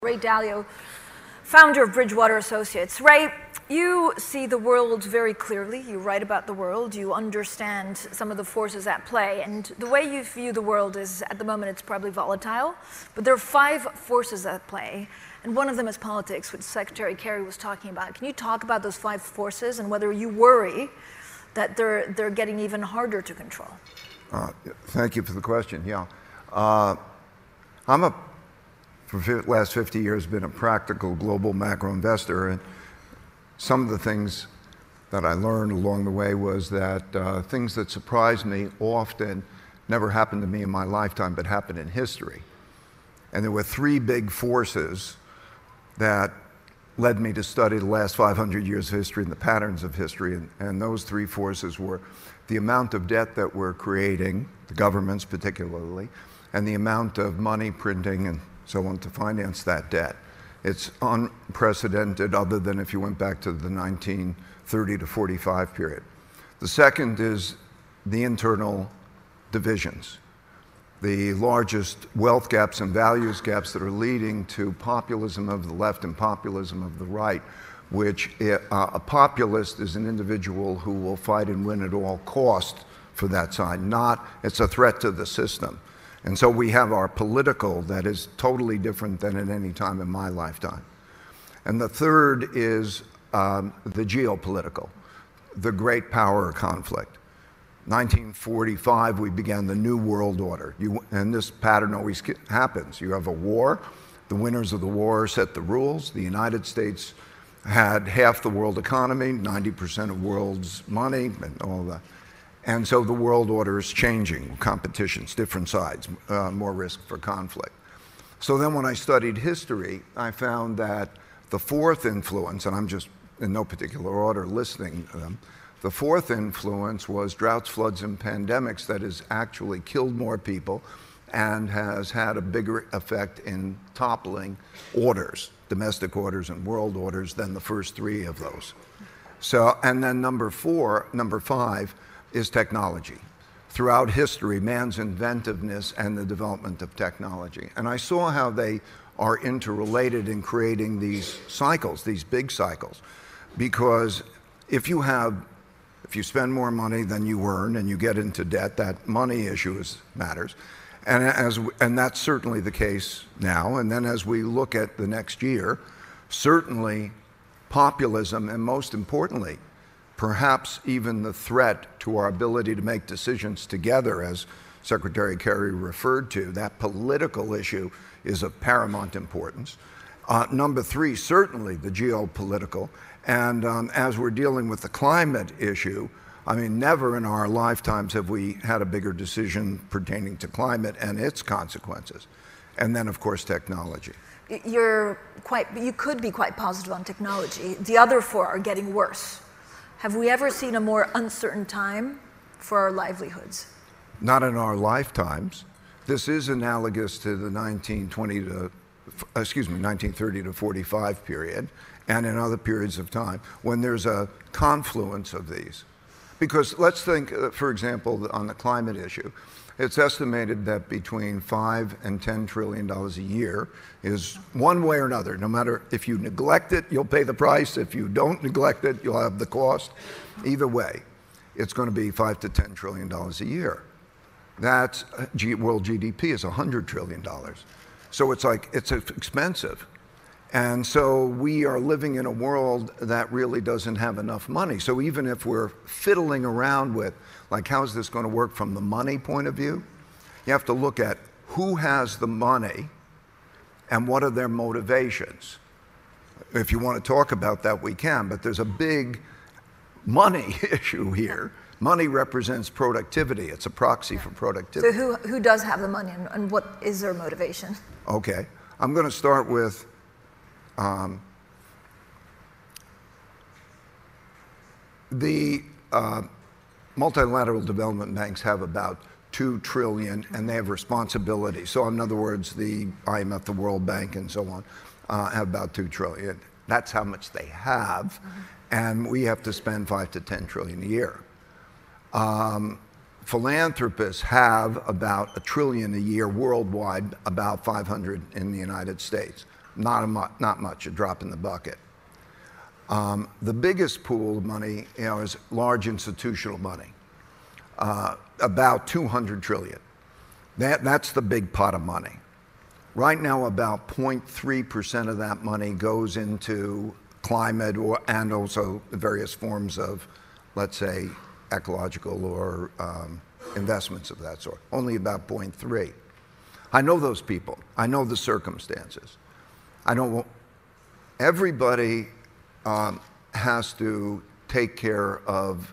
Ray Dalio, founder of Bridgewater Associates. Ray, you see the world very clearly. You write about the world. You understand some of the forces at play. And the way you view the world is, at the moment, it's probably volatile. But there are five forces at play. And one of them is politics, which Secretary Kerry was talking about. Can you talk about those five forces and whether you worry that they're, they're getting even harder to control? Uh, thank you for the question. Yeah. Uh, I'm a for the last 50 years been a practical global macro investor. And some of the things that I learned along the way was that uh, things that surprised me often never happened to me in my lifetime, but happened in history. And there were three big forces that led me to study the last 500 years of history and the patterns of history. And, and those three forces were the amount of debt that we're creating, the governments particularly, and the amount of money printing and so on to finance that debt. It's unprecedented other than if you went back to the 1930 to 45 period. The second is the internal divisions, the largest wealth gaps and values gaps that are leading to populism of the left and populism of the right, which uh, a populist is an individual who will fight and win at all cost for that side, not it's a threat to the system. And so we have our political that is totally different than at any time in my lifetime. And the third is um, the geopolitical, the great power conflict. 1945, we began the New World Order. You, and this pattern always happens. You have a war, the winners of the war set the rules. The United States had half the world economy, 90% of world's money, and all that. And so the world order is changing, competitions, different sides, uh, more risk for conflict. So then when I studied history, I found that the fourth influence, and I'm just in no particular order listing them, the fourth influence was droughts, floods, and pandemics that has actually killed more people and has had a bigger effect in toppling orders, domestic orders and world orders, than the first three of those. So, and then number four, number five, is technology. Throughout history, man's inventiveness and the development of technology. And I saw how they are interrelated in creating these cycles, these big cycles. Because if you have, if you spend more money than you earn and you get into debt, that money issue is, matters. And, as, and that's certainly the case now. And then as we look at the next year, certainly populism and most importantly, perhaps even the threat to our ability to make decisions together, as Secretary Kerry referred to. That political issue is of paramount importance. Uh, number three, certainly the geopolitical. And um, as we're dealing with the climate issue, I mean, never in our lifetimes have we had a bigger decision pertaining to climate and its consequences. And then, of course, technology. You're quite, you could be quite positive on technology. The other four are getting worse. Have we ever seen a more uncertain time for our livelihoods? Not in our lifetimes. This is analogous to the 1920 to, excuse me, 1930 to 45 period and in other periods of time when there's a confluence of these. Because let's think, uh, for example, on the climate issue. It's estimated that between five and ten trillion dollars a year is one way or another. No matter if you neglect it, you'll pay the price. If you don't neglect it, you'll have the cost. Either way, it's going to be five to ten trillion dollars a year. That's world GDP is a hundred trillion dollars. So it's like it's expensive. And so we are living in a world that really doesn't have enough money. So even if we're fiddling around with, like, how's this going to work from the money point of view? You have to look at who has the money and what are their motivations. If you want to talk about that, we can, but there's a big money issue here. Money represents productivity, it's a proxy for productivity. So, who, who does have the money and, and what is their motivation? Okay. I'm going to start with um, the uh, multilateral development banks have about two trillion, and they have responsibility. So, in other words, the IMF, the World Bank, and so on, uh, have about two trillion. That's how much they have, and we have to spend five to ten trillion a year. Um, philanthropists have about a trillion a year worldwide, about 500 in the United States. Not, mu- not much, a drop in the bucket. Um, the biggest pool of money you know, is large institutional money, uh, about 200 trillion. That, that's the big pot of money. Right now, about 0.3% of that money goes into climate or, and also various forms of, let's say, ecological or um, investments of that sort. Only about 0.3. I know those people. I know the circumstances. I don't. Want, everybody um, has to take care of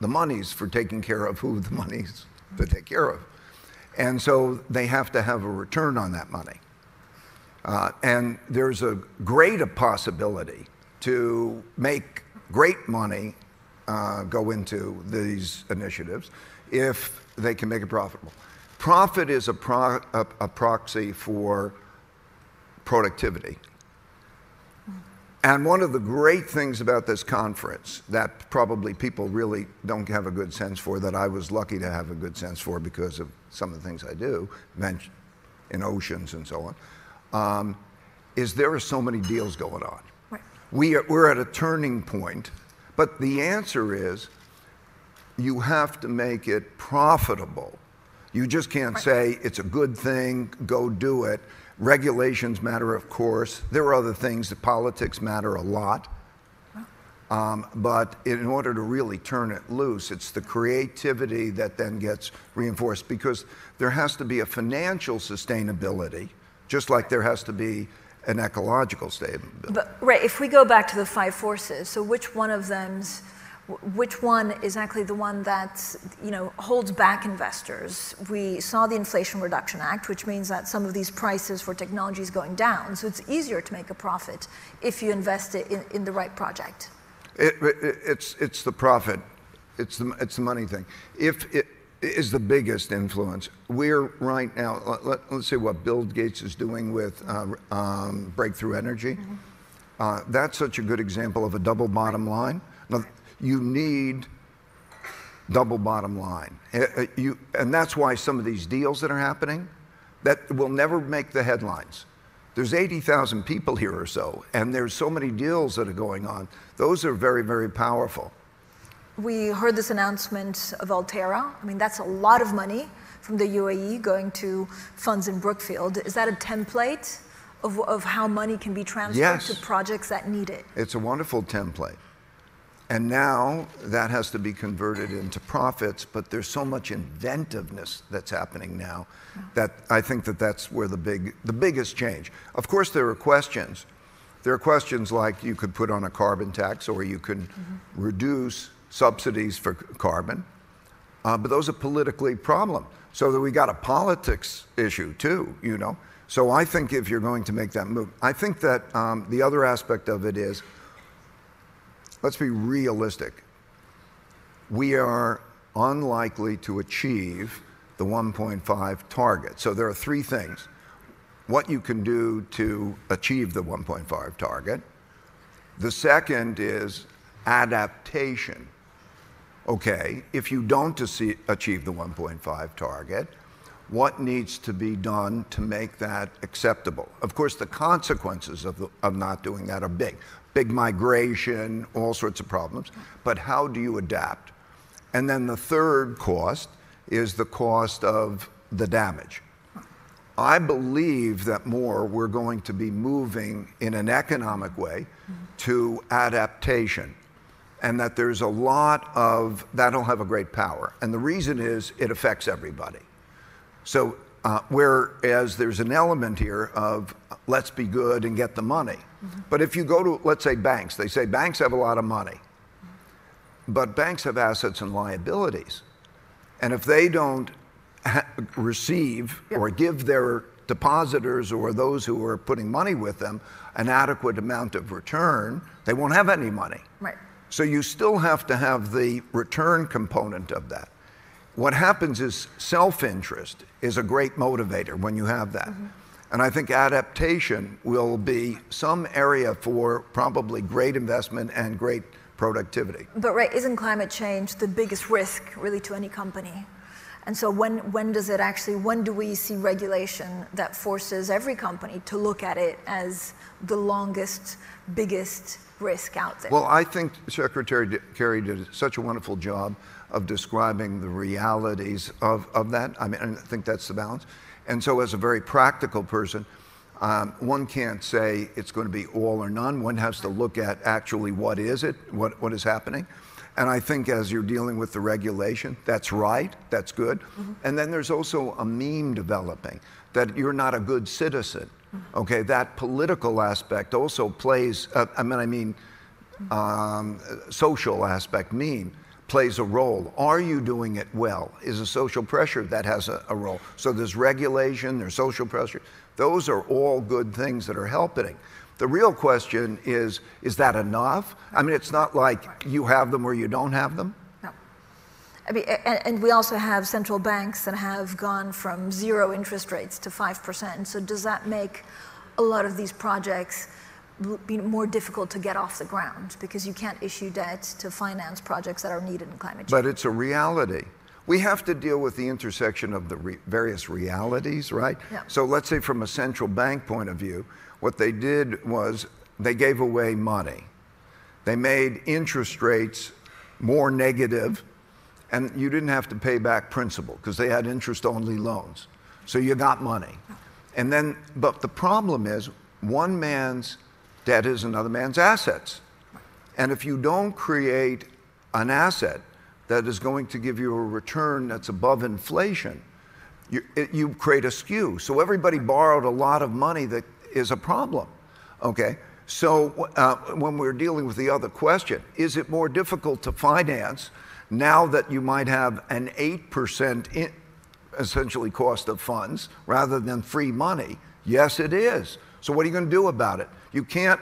the monies for taking care of who the monies to take care of. And so they have to have a return on that money. Uh, and there's a great possibility to make great money uh, go into these initiatives if they can make it profitable. Profit is a, pro- a, a proxy for productivity. And one of the great things about this conference that probably people really don't have a good sense for, that I was lucky to have a good sense for because of some of the things I do, in oceans and so on, um, is there are so many deals going on. Right. We are, we're at a turning point, but the answer is you have to make it profitable. You just can't Right. say it's a good thing, go do it. Regulations matter, of course. There are other things that politics matter a lot. Um, but in order to really turn it loose, it's the creativity that then gets reinforced because there has to be a financial sustainability, just like there has to be an ecological sustainability. But right, if we go back to the five forces, so which one of them's which one is actually the one that you know holds back investors? We saw the Inflation Reduction Act, which means that some of these prices for technology is going down. So it's easier to make a profit if you invest it in, in the right project. It, it, it's, it's the profit, it's the, it's the money thing. If it is the biggest influence, we're right now, let, let, us see what Bill Gates is doing with uh, um, breakthrough energy. Uh, that's such a good example of a double bottom line. Now, you need double bottom line. Uh, uh, you, and that's why some of these deals that are happening that will never make the headlines. There's 80,000 people here or so, and there's so many deals that are going on. Those are very, very powerful. We heard this announcement of Alterra. I mean, that's a lot of money from the UAE going to funds in Brookfield. Is that a template of, of how money can be transferred Yes. to projects that need it? It's a wonderful template. And now that has to be converted into profits, but there's so much inventiveness that's happening now that I think that that's where the big the biggest change. Of course there are questions. There are questions like you could put on a carbon tax or you can reduce subsidies for carbon. Uh, but those are politically problem. So that we got a politics issue too, you know. So I think if you're going to make that move, I think that um, the other aspect of it is, let's be realistic. We are unlikely to achieve the 1.5 target. So there are three things: what you can do to achieve the 1.5 target. The second is adaptation okay, if you don't achieve the 1.5 target, what needs to be done to make that acceptable? Of course, the consequences of, the, of not doing that are big big migration, all sorts of problems. But how do you adapt? And then the third cost is the cost of the damage. I believe that more we're going to be moving in an economic way to adaptation and that there's a lot of that'll have a great power. And the reason is it affects everybody. So, uh, whereas there's an element here of let's be good and get the money. But if you go to, let's say, banks, they say banks have a lot of money, but banks have assets and liabilities. And if they don't ha- receive or give their depositors or those who are putting money with them an adequate amount of return, they won't have any money. Right. So you still have to have the return component of that. What happens is self interest is a great motivator when you have that. Mm-hmm. And I think adaptation will be some area for probably great investment and great productivity. But right, isn't climate change the biggest risk really to any company? And so when, when does it actually, when do we see regulation that forces every company to look at it as the longest, biggest risk out there? Well, I think Secretary Kerry did such a wonderful job of describing the realities of, of that. I mean, I think that's the balance. And so, as a very practical person, um, one can't say it's going to be all or none. One has to look at actually what is it, what, what is happening. And I think as you're dealing with the regulation, that's right, that's good. Mm-hmm. And then there's also a meme developing that you're not a good citizen. Mm-hmm. Okay, that political aspect also plays, uh, I mean, I mean, um, social aspect, meme plays a role. Are you doing it well? Is a social pressure that has a, a, role. So there's regulation, there's social pressure. Those are all good things that are helping. The real question is is that enough? I mean, it's not like you have them or you don't have them. No. I mean, and, and we also have central banks that have gone from zero interest rates to 5%. So does that make a lot of these projects? Be more difficult to get off the ground because you can't issue debt to finance projects that are needed in climate change. But it's a reality. We have to deal with the intersection of the re- various realities, right? Yeah. So let's say from a central bank point of view, what they did was they gave away money. They made interest rates more negative, and you didn't have to pay back principal because they had interest only loans. So you got money. And then, but the problem is one man's Debt is another man's assets. And if you don't create an asset that is going to give you a return that's above inflation, you, it, you create a skew. So everybody borrowed a lot of money that is a problem. Okay? So uh, when we're dealing with the other question, is it more difficult to finance now that you might have an 8% in, essentially cost of funds rather than free money? Yes, it is. So what are you going to do about it? You can't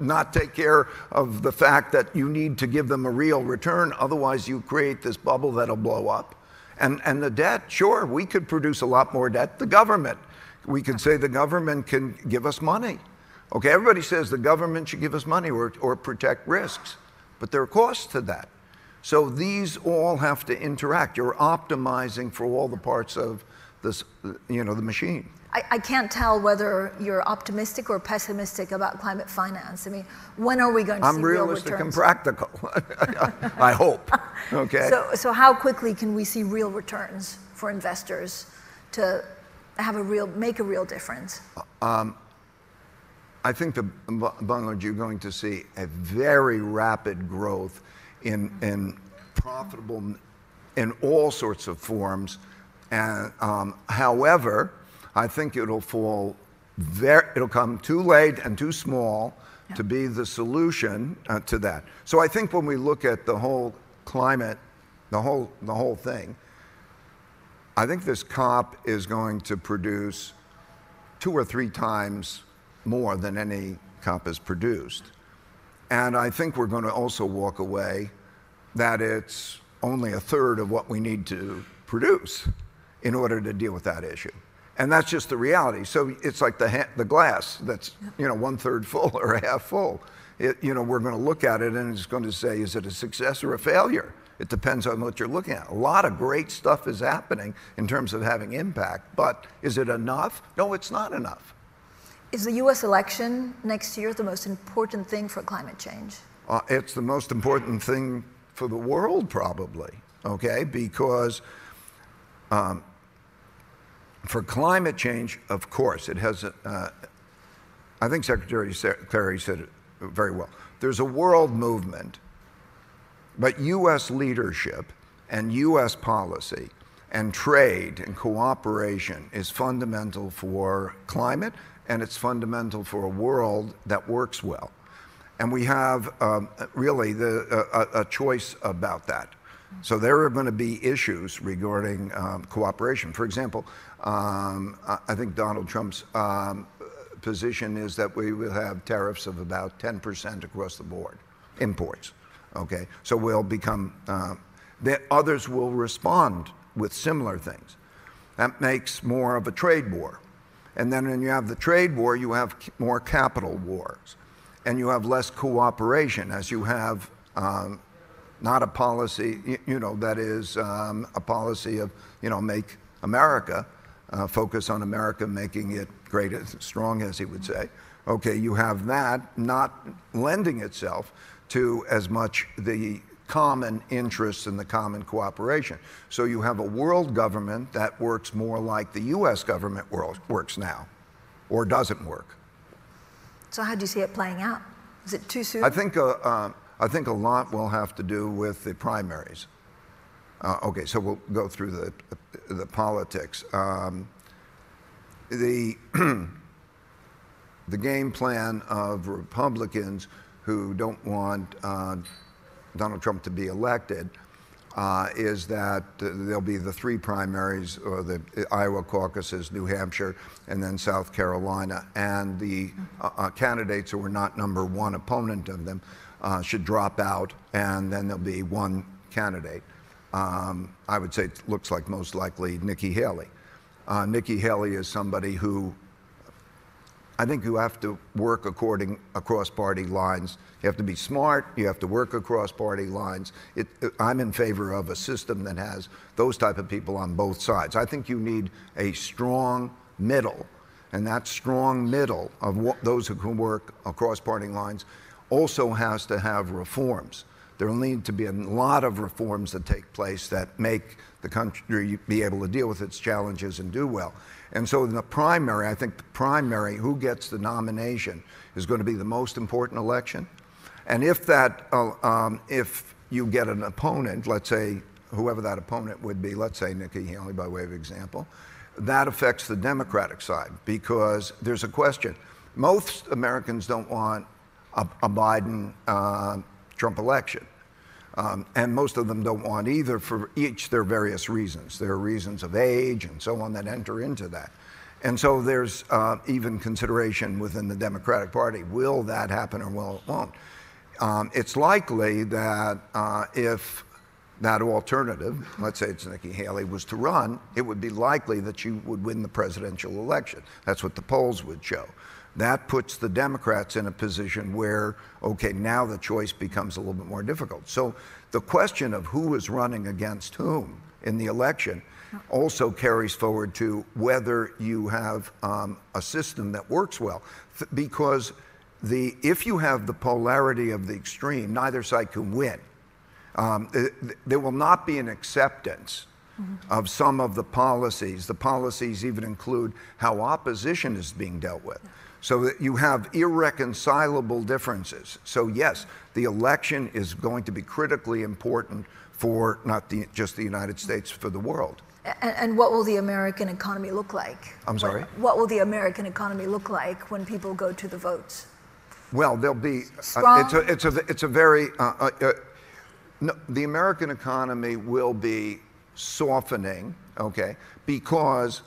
not take care of the fact that you need to give them a real return. Otherwise, you create this bubble that'll blow up. And, and the debt, sure, we could produce a lot more debt. The government, we could say the government can give us money. Okay, everybody says the government should give us money or, or protect risks, but there are costs to that. So these all have to interact. You're optimizing for all the parts of this, you know, the machine. I, I, can't tell whether you're optimistic or pessimistic about climate finance. I mean, when are we going to see real returns? I'm see realistic real and practical. I hope. Okay. So, so how quickly can we see real returns for investors to have a real, make a real difference? Um, I think the Bangladesh you're going to see a very rapid growth in, in profitable in all sorts of forms. And um, however, I think it'll fall very, it'll come too late and too small yeah. to be the solution uh, to that. So I think when we look at the whole climate, the whole, the whole thing, I think this COP is going to produce two or three times more than any COP has produced. And I think we're going to also walk away that it's only a third of what we need to produce in order to deal with that issue. And that's just the reality. So it's like the, ha- the glass that's, you know, one third full or a half full. It, you know, we're going to look at it and it's going to say, is it a success or a failure? It depends on what you're looking at. A lot of great stuff is happening in terms of having impact, but is it enough? No, it's not enough. Is the US election next year the most important thing for climate change? Uh, it's the most important thing for the world, probably, okay? Because um, for climate change, of course, it has, uh, I think Secretary Kerry said it very well. There's a world movement, but U.S. leadership and U.S. policy and trade and cooperation is fundamental for climate and it's fundamental for a world that works well. And we have um, really the, a, a choice about that. So there are going to be issues regarding um, cooperation. For example, um, I think Donald Trump's um, position is that we will have tariffs of about 10% across the board, imports. Okay, so we'll become, uh, that others will respond with similar things. That makes more of a trade war. And then when you have the trade war, you have more capital wars. And you have less cooperation as you have um, not a policy, you know, that is um, a policy of, you know, make America, uh, focus on America, making it great as strong, as he would say. Okay, you have that not lending itself to as much the common interests and the common cooperation. So you have a world government that works more like the US government world works now, or doesn't work. So, how do you see it playing out? Is it too soon? I think, uh, uh, I think a lot will have to do with the primaries. Uh, okay, so we'll go through the, the politics. Um, the, the game plan of Republicans who don't want uh, Donald Trump to be elected uh, is that there'll be the three primaries, or the Iowa caucuses, New Hampshire, and then South Carolina. And the uh, uh candidates who are not number one opponent of them uh, should drop out, and then there'll be one candidate. Um, I would say it looks like most likely Nikki Haley. Uh, Nikki Haley is somebody who I think you have to work according across party lines. You have to be smart. You have to work across party lines. It, it, I'm in favor of a system that has those type of people on both sides. I think you need a strong middle, and that strong middle of what, those who can work across party lines also has to have reforms. There will need to be a lot of reforms that take place that make the country be able to deal with its challenges and do well. And so in the primary, I think the primary, who gets the nomination, is going to be the most important election. And if that, uh, um, if you get an opponent, let's say whoever that opponent would be, let's say Nikki Haley by way of example, that affects the Democratic side because there's a question. Most Americans don't want a, a Biden uh, Trump election. Um, and most of them don't want either for each their various reasons. There are reasons of age and so on that enter into that. And so there's uh, even consideration within the Democratic Party will that happen or will it won't? Um, it's likely that uh, if that alternative, let's say it's Nikki Haley, was to run, it would be likely that she would win the presidential election. That's what the polls would show. That puts the Democrats in a position where, okay, now the choice becomes a little bit more difficult. So the question of who is running against whom in the election also carries forward to whether you have um, a system that works well. Th- because the, if you have the polarity of the extreme, neither side can win. Um, th- there will not be an acceptance mm-hmm. of some of the policies. The policies even include how opposition is being dealt with. Yeah so that you have irreconcilable differences. So, yes, the election is going to be critically important for not the, just the United States, for the world. And, and, what will the American economy look like? I'm sorry? What, what, will the American economy look like when people go to the votes? Well, there'll be, uh, it's, a, it's, a, it's a very, uh, uh, uh, no, the American economy will be softening, okay, because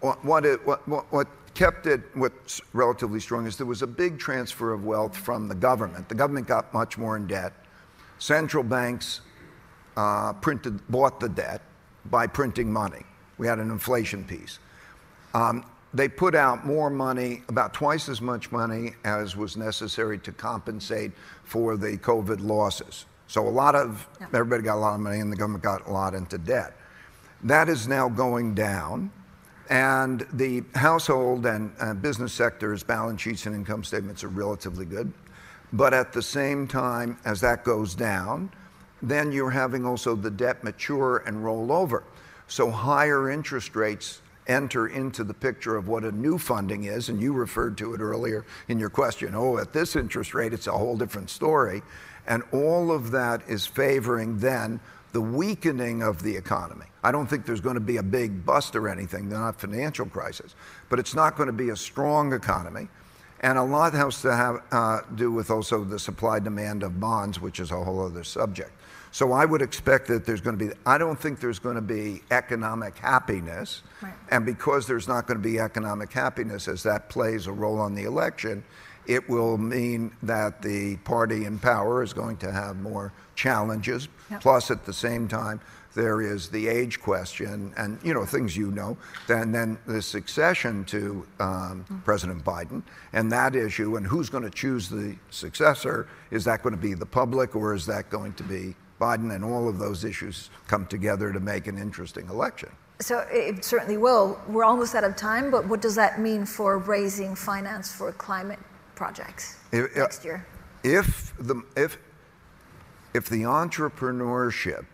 what, it, what, what, what kept it what's relatively strong is there was a big transfer of wealth from the government. The government got much more in debt. Central banks uh, printed, bought the debt by printing money. We had an inflation piece. Um, they put out more money, about twice as much money as was necessary to compensate for the COVID losses. So a lot of, yeah. everybody got a lot of money and the government got a lot into debt. That is now going down. And the household and uh, business sector's balance sheets and income statements are relatively good. But at the same time, as that goes down, then you're having also the debt mature and roll over. So higher interest rates enter into the picture of what a new funding is, and you referred to it earlier in your question. Oh, at this interest rate, it's a whole different story. And all of that is favoring then the weakening of the economy. I don't think there's going to be a big bust or anything, not financial crisis, but it's not going to be a strong economy. And a lot has to have uh, do with also the supply demand of bonds, which is a whole other subject. So I would expect that there's going to be, I don't think there's going to be economic happiness. Right. And because there's not going to be economic happiness, as that plays a role on the election, it will mean that the party in power is going to have more challenges. Yep. Plus, at the same time, there is the age question and you know things you know and then the succession to um, mm. president biden and that issue and who's going to choose the successor is that going to be the public or is that going to be biden and all of those issues come together to make an interesting election so it certainly will we're almost out of time but what does that mean for raising finance for climate projects if, next year if the if if the entrepreneurship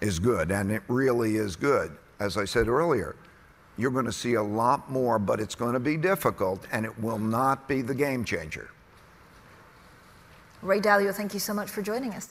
is good, and it really is good. As I said earlier, you're going to see a lot more, but it's going to be difficult, and it will not be the game changer. Ray Dalio, thank you so much for joining us.